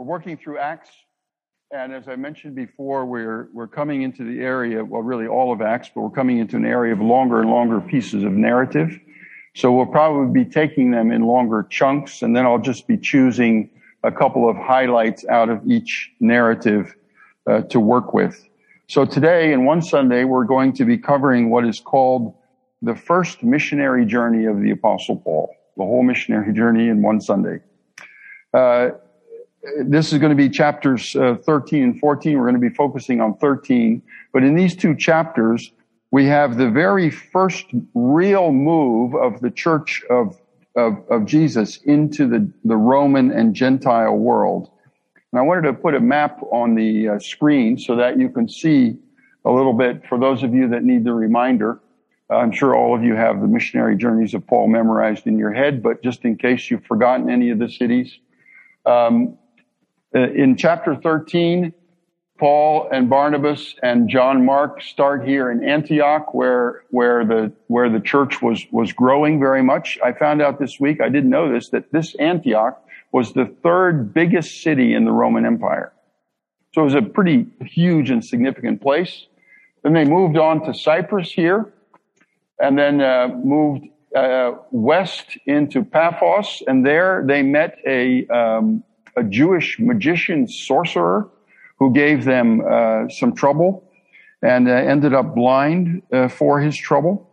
We're working through Acts, and as I mentioned before, we're we're coming into the area, well, really all of Acts, but we're coming into an area of longer and longer pieces of narrative. So we'll probably be taking them in longer chunks, and then I'll just be choosing a couple of highlights out of each narrative uh, to work with. So today, in one Sunday, we're going to be covering what is called the first missionary journey of the Apostle Paul, the whole missionary journey in one Sunday. Uh, this is going to be chapters uh, 13 and 14. We're going to be focusing on 13. But in these two chapters, we have the very first real move of the church of, of, of Jesus into the, the Roman and Gentile world. And I wanted to put a map on the uh, screen so that you can see a little bit for those of you that need the reminder. I'm sure all of you have the missionary journeys of Paul memorized in your head, but just in case you've forgotten any of the cities, um, in chapter 13, Paul and Barnabas and John Mark start here in Antioch where, where the, where the church was, was growing very much. I found out this week, I didn't know this, that this Antioch was the third biggest city in the Roman Empire. So it was a pretty huge and significant place. Then they moved on to Cyprus here and then uh, moved uh, west into Paphos and there they met a, um, a Jewish magician sorcerer who gave them uh, some trouble and uh, ended up blind uh, for his trouble.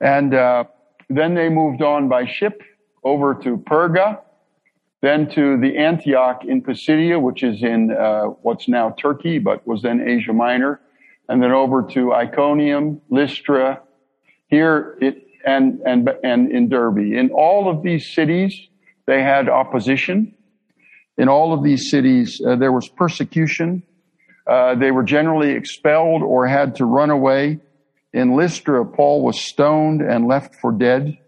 And uh, then they moved on by ship over to Perga, then to the Antioch in Pisidia, which is in uh, what's now Turkey, but was then Asia Minor, and then over to Iconium, Lystra, here it, and and and in Derbe. In all of these cities, they had opposition. In all of these cities, uh, there was persecution. Uh, they were generally expelled or had to run away. In Lystra, Paul was stoned and left for dead.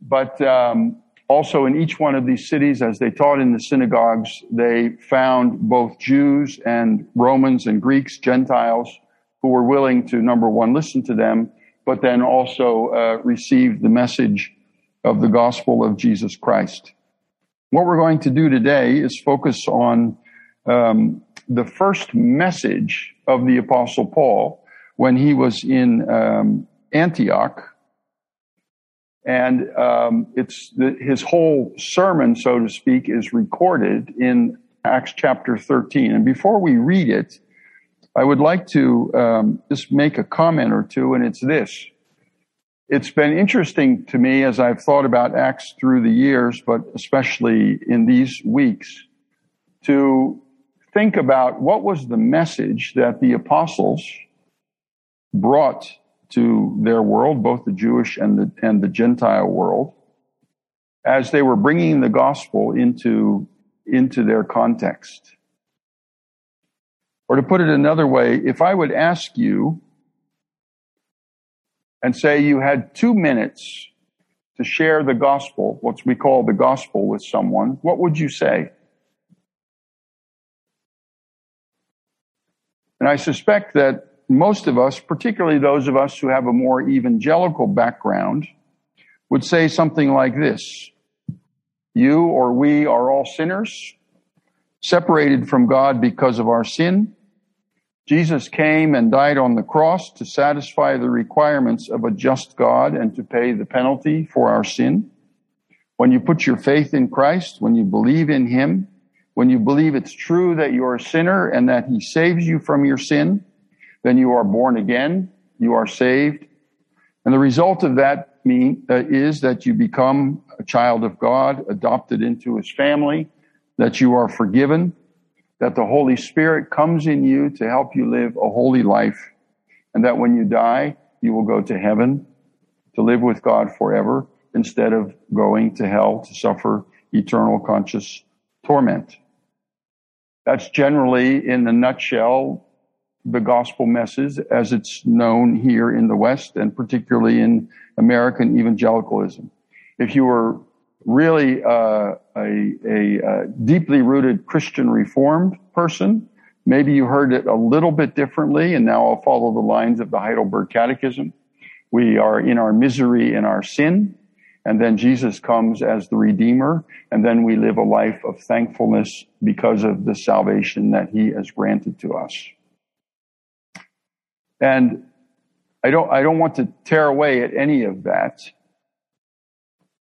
But um, also in each one of these cities, as they taught in the synagogues, they found both Jews and Romans and Greeks, Gentiles, who were willing to, number one, listen to them, but then also uh, receive the message of the gospel of Jesus Christ. What we're going to do today is focus on um, the first message of the Apostle Paul when he was in um, Antioch. And um, it's the, his whole sermon, so to speak, is recorded in Acts chapter 13. And before we read it, I would like to um, just make a comment or two, and it's this it's been interesting to me as I've thought about Acts through the years, but especially in these weeks, to think about what was the message that the apostles brought to their world, both the Jewish and the, and the Gentile world, as they were bringing the gospel into, into their context. Or to put it another way, if I would ask you, and say you had two minutes to share the gospel, what we call the gospel with someone, what would you say? And I suspect that most of us, particularly those of us who have a more evangelical background, would say something like this. You or we are all sinners, separated from God because of our sin. Jesus came and died on the cross to satisfy the requirements of a just God and to pay the penalty for our sin. When you put your faith in Christ, when you believe in Him, when you believe it's true that you're a sinner and that He saves you from your sin, then you are born again, you are saved. And the result of that mean, uh, is that you become a child of God, adopted into His family, that you are forgiven, that the Holy Spirit comes in you to help you live a holy life, and that when you die, you will go to heaven to live with God forever instead of going to hell to suffer eternal conscious torment. That's generally, in a nutshell, the gospel message as it's known here in the West and particularly in American evangelicalism. If you were really uh, a, a, a, uh, deeply rooted Christian Reformed person. Maybe you heard it a little bit differently, and now I'll follow the lines of the Heidelberg Catechism. We are in our misery in our sin, And then Jesus comes as the Redeemer, and then we live a life of thankfulness because of the salvation that He has granted to us. And I don't, I don't want to tear away at any of that,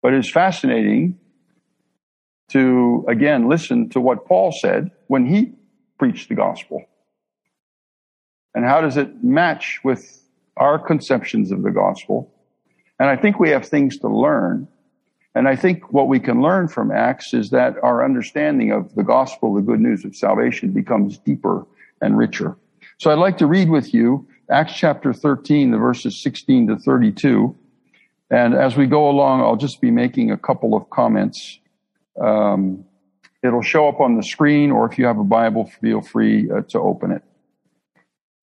but it's fascinating to, again, listen to what Paul said when he preached the gospel. And how does it match with our conceptions of the gospel? And I think we have things to learn. And I think what we can learn from Acts is that our understanding of the gospel, the good news of salvation, becomes deeper and richer. So I'd like to read with you Acts chapter 13, the verses 16 to 32. And as we go along, I'll just be making a couple of comments. Um, it'll show up on the screen, or if you have a Bible, feel free uh, to open it.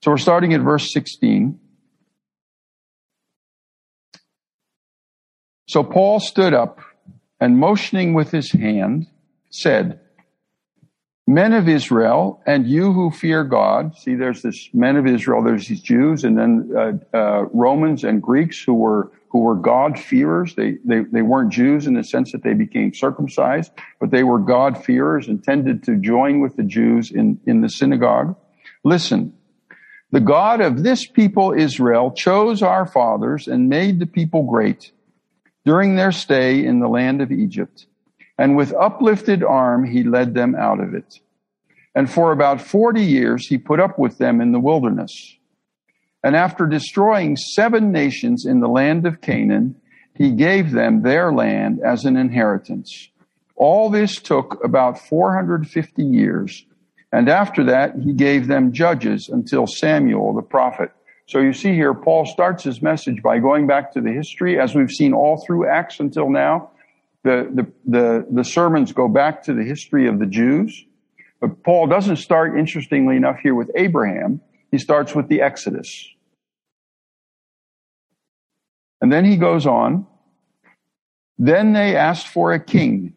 So we're starting at verse 16. So Paul stood up and motioning with his hand said, Men of Israel, and you who fear God. See, there's this men of Israel, there's these Jews, and then uh, uh, Romans and Greeks who were who were God-fearers. They, they, they weren't Jews in the sense that they became circumcised, but they were God-fearers and tended to join with the Jews in, in the synagogue. Listen, the God of this people, Israel, chose our fathers and made the people great during their stay in the land of Egypt. And with uplifted arm, he led them out of it. And for about 40 years, he put up with them in the wilderness. And after destroying seven nations in the land of Canaan, he gave them their land as an inheritance. All this took about 450 years. And after that, he gave them judges until Samuel the prophet. So you see here, Paul starts his message by going back to the history, as we've seen all through Acts until now. The, the, the, the sermons go back to the history of the Jews. But Paul doesn't start, interestingly enough, here with Abraham. He starts with the Exodus. And then he goes on. Then they asked for a king.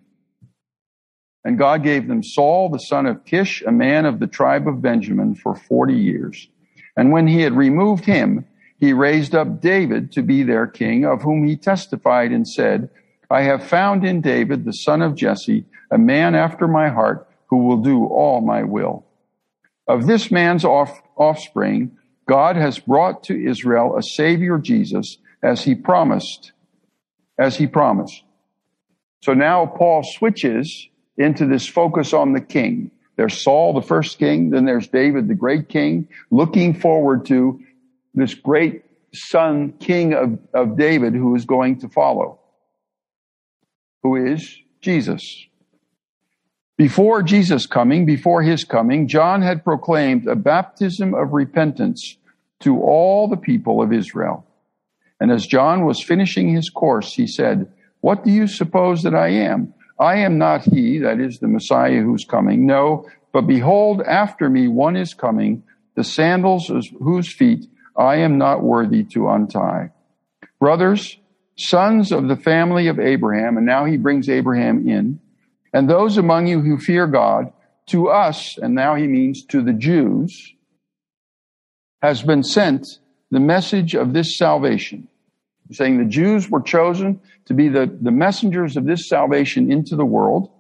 And God gave them Saul, the son of Kish, a man of the tribe of Benjamin, for 40 years. And when he had removed him, he raised up David to be their king, of whom he testified and said, I have found in David, the son of Jesse, a man after my heart who will do all my will. Of this man's off- offspring, God has brought to Israel a savior, Jesus, as he promised, as he promised. So now Paul switches into this focus on the king. There's Saul, the first king. Then there's David, the great king, looking forward to this great son, king of, of David, who is going to follow, who is Jesus. Before Jesus coming, before his coming, John had proclaimed a baptism of repentance to all the people of Israel. And as John was finishing his course, he said, What do you suppose that I am? I am not he, that is the Messiah who's coming. No, but behold, after me one is coming, the sandals whose feet I am not worthy to untie. Brothers, sons of the family of Abraham, and now he brings Abraham in, and those among you who fear God, to us, and now he means to the Jews, has been sent the message of this salvation saying the Jews were chosen to be the, the messengers of this salvation into the world.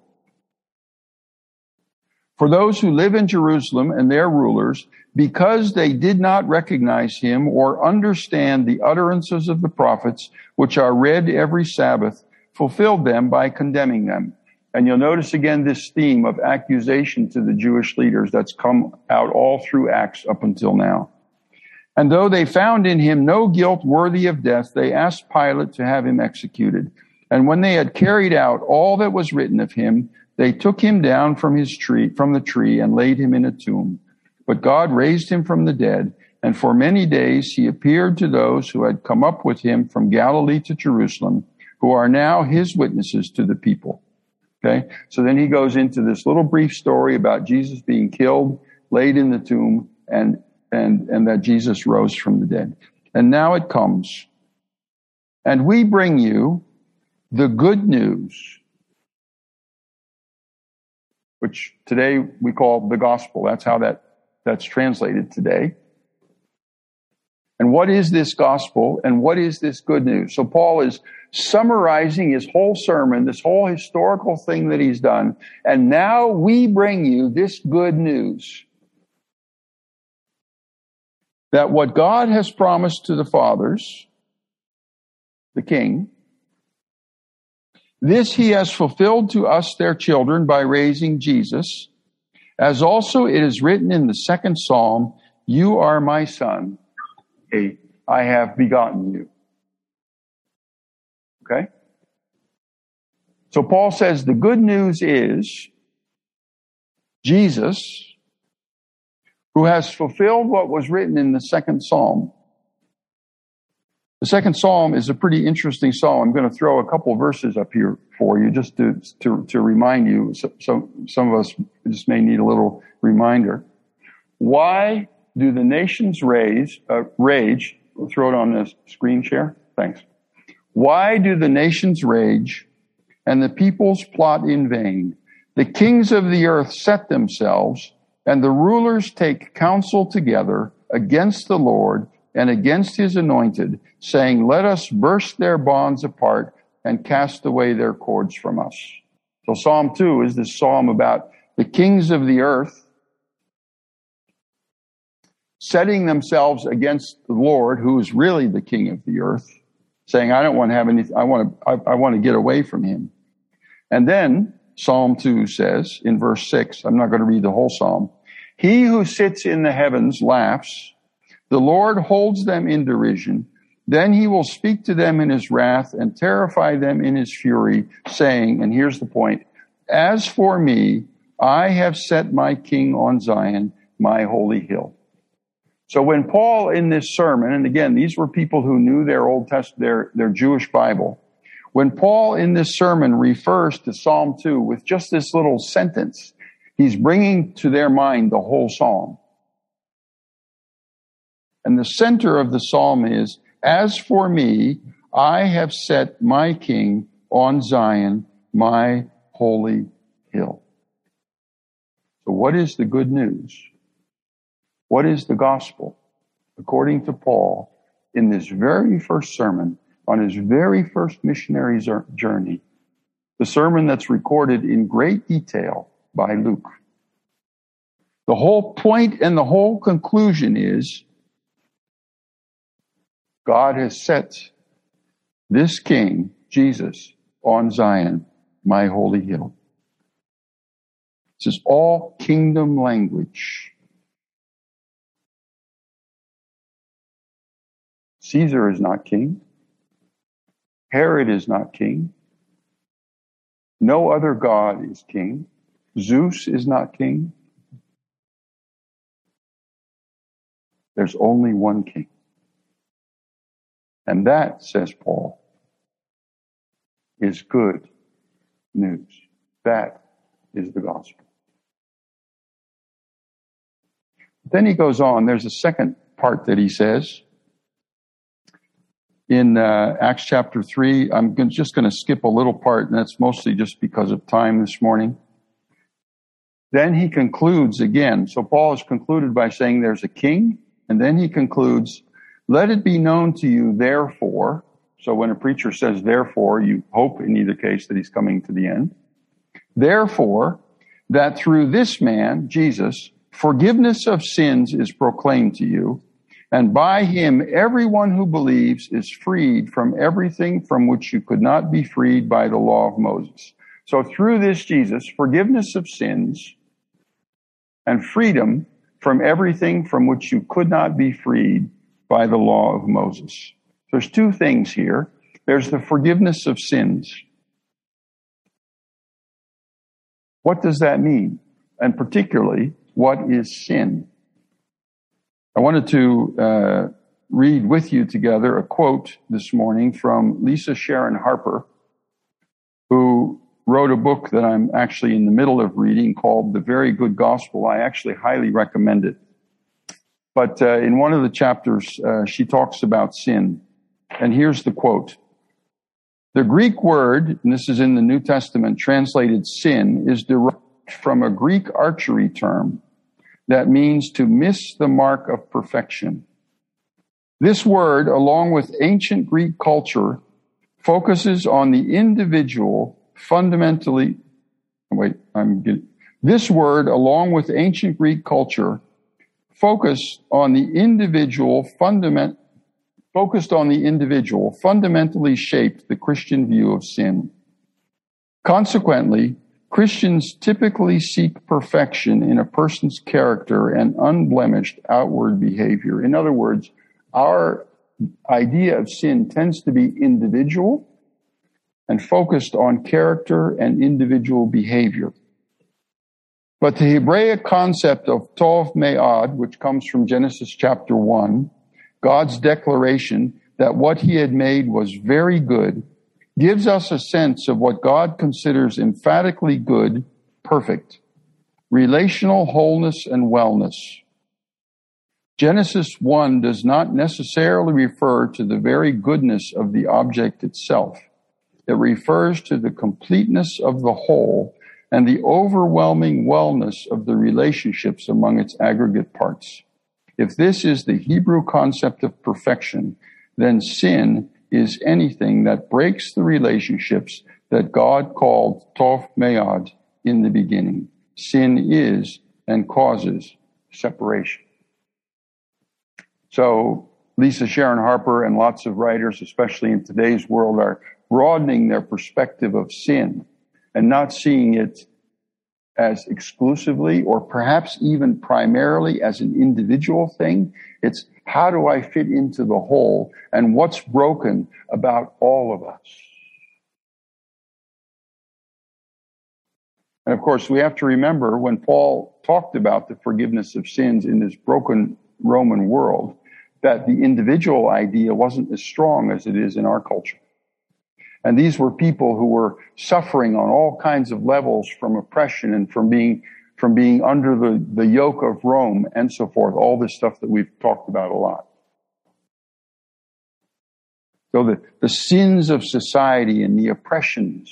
For those who live in Jerusalem and their rulers, because they did not recognize him or understand the utterances of the prophets, which are read every Sabbath, fulfilled them by condemning them. And you'll notice again this theme of accusation to the Jewish leaders that's come out all through Acts up until now. And though they found in him no guilt worthy of death, they asked Pilate to have him executed. And when they had carried out all that was written of him, they took him down from his tree, from the tree and laid him in a tomb. But God raised him from the dead. And for many days he appeared to those who had come up with him from Galilee to Jerusalem, who are now his witnesses to the people. Okay. So then he goes into this little brief story about Jesus being killed, laid in the tomb, and and, and that Jesus rose from the dead. And now it comes. And we bring you the good news, which today we call the gospel. That's how that, that's translated today. And what is this gospel and what is this good news? So Paul is summarizing his whole sermon, this whole historical thing that he's done. And now we bring you this good news that what God has promised to the fathers, the king, this he has fulfilled to us, their children, by raising Jesus, as also it is written in the second psalm, You are my son, I have begotten you. Okay? So Paul says the good news is Jesus, who has fulfilled what was written in the second psalm. The second psalm is a pretty interesting psalm. I'm going to throw a couple verses up here for you just to, to, to remind you. So, so some of us just may need a little reminder. Why do the nations raise, uh, rage? We'll throw it on the screen share. Thanks. Why do the nations rage and the peoples plot in vain? The kings of the earth set themselves and the rulers take counsel together against the Lord and against his anointed, saying, let us burst their bonds apart and cast away their cords from us. So Psalm 2 is this psalm about the kings of the earth setting themselves against the Lord, who is really the king of the earth, saying, I don't want to have anything, I want to, I, I want to get away from him. And then Psalm 2 says in verse 6, I'm not going to read the whole psalm, he who sits in the heavens laughs. The Lord holds them in derision. Then he will speak to them in his wrath and terrify them in his fury, saying, and here's the point, as for me, I have set my king on Zion, my holy hill. So when Paul in this sermon, and again, these were people who knew their Old Testament, their, their Jewish Bible. When Paul in this sermon refers to Psalm 2 with just this little sentence, he's bringing to their mind the whole Psalm. And the center of the Psalm is, as for me, I have set my king on Zion, my holy hill. So what is the good news? What is the gospel? According to Paul, in this very first sermon, on his very first missionary journey, the sermon that's recorded in great detail by Luke. The whole point and the whole conclusion is God has set this king, Jesus, on Zion, my holy hill. This is all kingdom language. Caesar is not king. Herod is not king. No other God is king. Zeus is not king. There's only one king. And that, says Paul, is good news. That is the gospel. Then he goes on, there's a second part that he says in uh, Acts chapter 3. I'm just going to skip a little part, and that's mostly just because of time this morning. Then he concludes again. So Paul has concluded by saying there's a king, and then he concludes, let it be known to you, therefore. So when a preacher says therefore, you hope in either case that he's coming to the end. Therefore, that through this man, Jesus, forgiveness of sins is proclaimed to you and by him, everyone who believes is freed from everything from which you could not be freed by the law of Moses. So through this Jesus, forgiveness of sins and freedom from everything from which you could not be freed by the law of Moses. There's two things here. There's the forgiveness of sins. What does that mean? And particularly, what is sin? I wanted to uh, read with you together a quote this morning from Lisa Sharon Harper, who wrote a book that I'm actually in the middle of reading called The Very Good Gospel. I actually highly recommend it. But uh, in one of the chapters, uh, she talks about sin. And here's the quote. The Greek word, and this is in the New Testament, translated sin, is derived from a Greek archery term that means to miss the mark of perfection. This word, along with ancient Greek culture, focuses on the individual fundamentally. Wait, I'm getting, this word, along with ancient Greek culture, focused on the individual fundament, focused on the individual fundamentally shaped the Christian view of sin. Consequently, Christians typically seek perfection in a person's character and unblemished outward behavior. In other words, our idea of sin tends to be individual and focused on character and individual behavior. But the Hebraic concept of Tov Me'ad, which comes from Genesis chapter 1, God's declaration that what he had made was very good, gives us a sense of what God considers emphatically good, perfect, relational wholeness and wellness. Genesis 1 does not necessarily refer to the very goodness of the object itself. It refers to the completeness of the whole and the overwhelming wellness of the relationships among its aggregate parts. If this is the Hebrew concept of perfection, then sin is anything that breaks the relationships that God called Tov Me'ad in the beginning. Sin is and causes separation. So Lisa Sharon Harper and lots of writers, especially in today's world, are broadening their perspective of sin and not seeing it as exclusively or perhaps even primarily as an individual thing. It's how do I fit into the whole and what's broken about all of us? And of course, we have to remember when Paul talked about the forgiveness of sins in this broken Roman world, that the individual idea wasn't as strong as it is in our culture. And these were people who were suffering on all kinds of levels from oppression and from being, from being under the, the yoke of Rome and so forth. All this stuff that we've talked about a lot. So the, the sins of society and the oppressions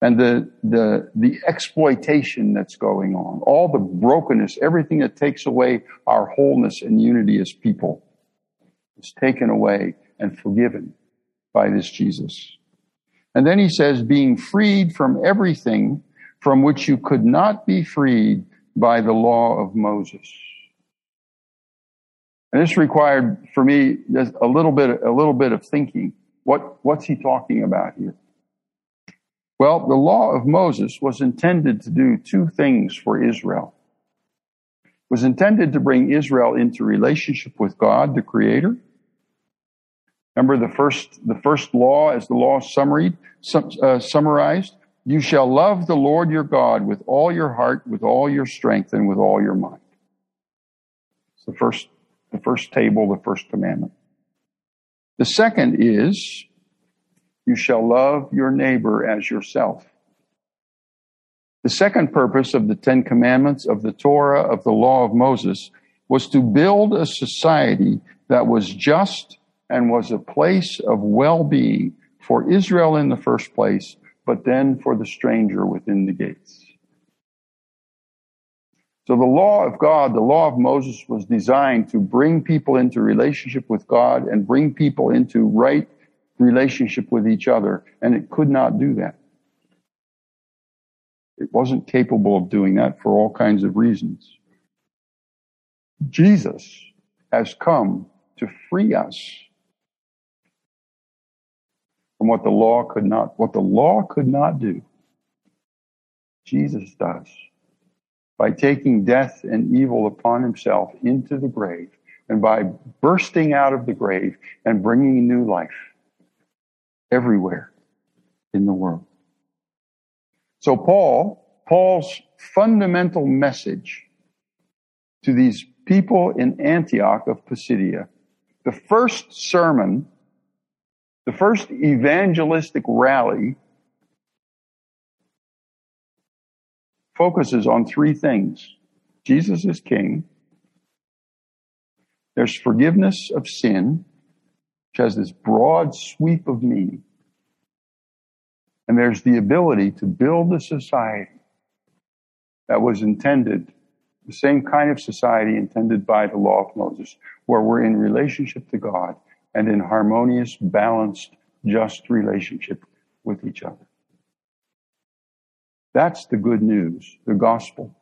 and the, the, the exploitation that's going on, all the brokenness, everything that takes away our wholeness and unity as people is taken away and forgiven by this Jesus. And then he says, being freed from everything from which you could not be freed by the law of Moses. And this required for me just a little bit, a little bit of thinking. What, what's he talking about here? Well, the law of Moses was intended to do two things for Israel. It was intended to bring Israel into relationship with God, the creator, Remember the first, the first law as the law summary, uh, summarized? You shall love the Lord your God with all your heart, with all your strength, and with all your mind. It's the first, the first table, the first commandment. The second is, you shall love your neighbor as yourself. The second purpose of the Ten Commandments, of the Torah, of the law of Moses, was to build a society that was just and was a place of well-being for Israel in the first place, but then for the stranger within the gates. So the law of God, the law of Moses was designed to bring people into relationship with God and bring people into right relationship with each other. And it could not do that. It wasn't capable of doing that for all kinds of reasons. Jesus has come to free us from what the law could not, what the law could not do. Jesus does by taking death and evil upon himself into the grave and by bursting out of the grave and bringing new life everywhere in the world. So Paul, Paul's fundamental message to these people in Antioch of Pisidia, the first sermon the first evangelistic rally focuses on three things. Jesus is king. There's forgiveness of sin, which has this broad sweep of meaning. And there's the ability to build a society that was intended, the same kind of society intended by the law of Moses, where we're in relationship to God and in harmonious, balanced, just relationship with each other. That's the good news, the gospel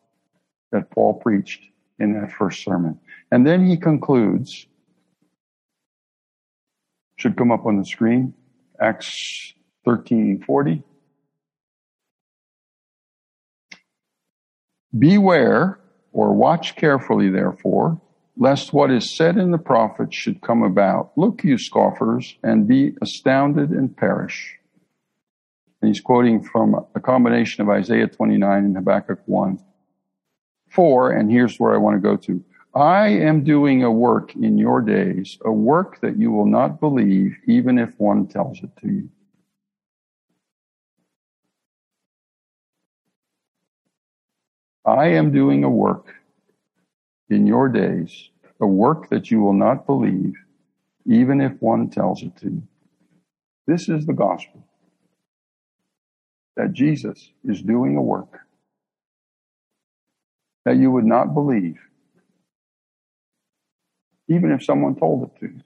that Paul preached in that first sermon. And then he concludes, should come up on the screen, Acts 13 40. Beware or watch carefully, therefore, lest what is said in the prophets should come about. Look, you scoffers, and be astounded and perish. And he's quoting from a combination of Isaiah 29 and Habakkuk 1. For, and here's where I want to go to. I am doing a work in your days, a work that you will not believe, even if one tells it to you. I am doing a work in your days, a work that you will not believe, even if one tells it to you. This is the gospel that Jesus is doing a work that you would not believe, even if someone told it to you.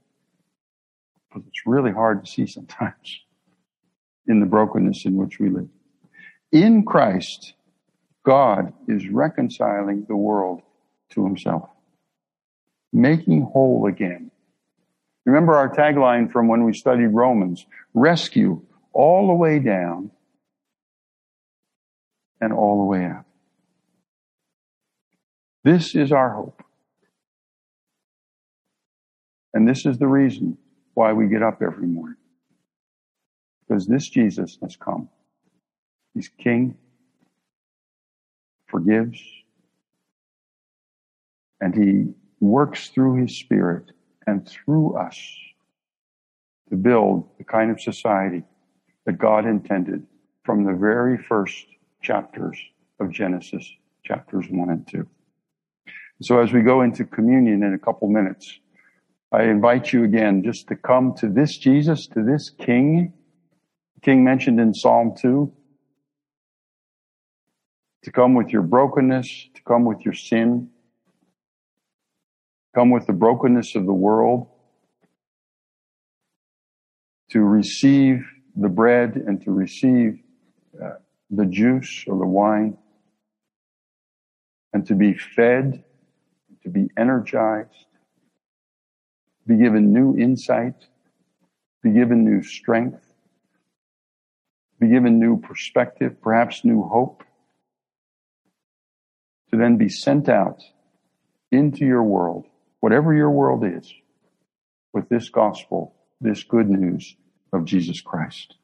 Because it's really hard to see sometimes in the brokenness in which we live. In Christ, God is reconciling the world to himself, making whole again. Remember our tagline from when we studied Romans rescue all the way down and all the way up. This is our hope. And this is the reason why we get up every morning. Because this Jesus has come. He's King forgives, and he works through his spirit and through us to build the kind of society that God intended from the very first chapters of Genesis, chapters 1 and 2. So as we go into communion in a couple minutes, I invite you again just to come to this Jesus, to this King, King mentioned in Psalm 2, to come with your brokenness, to come with your sin, come with the brokenness of the world, to receive the bread and to receive uh, the juice or the wine, and to be fed, to be energized, be given new insight, be given new strength, be given new perspective, perhaps new hope to then be sent out into your world, whatever your world is, with this gospel, this good news of Jesus Christ.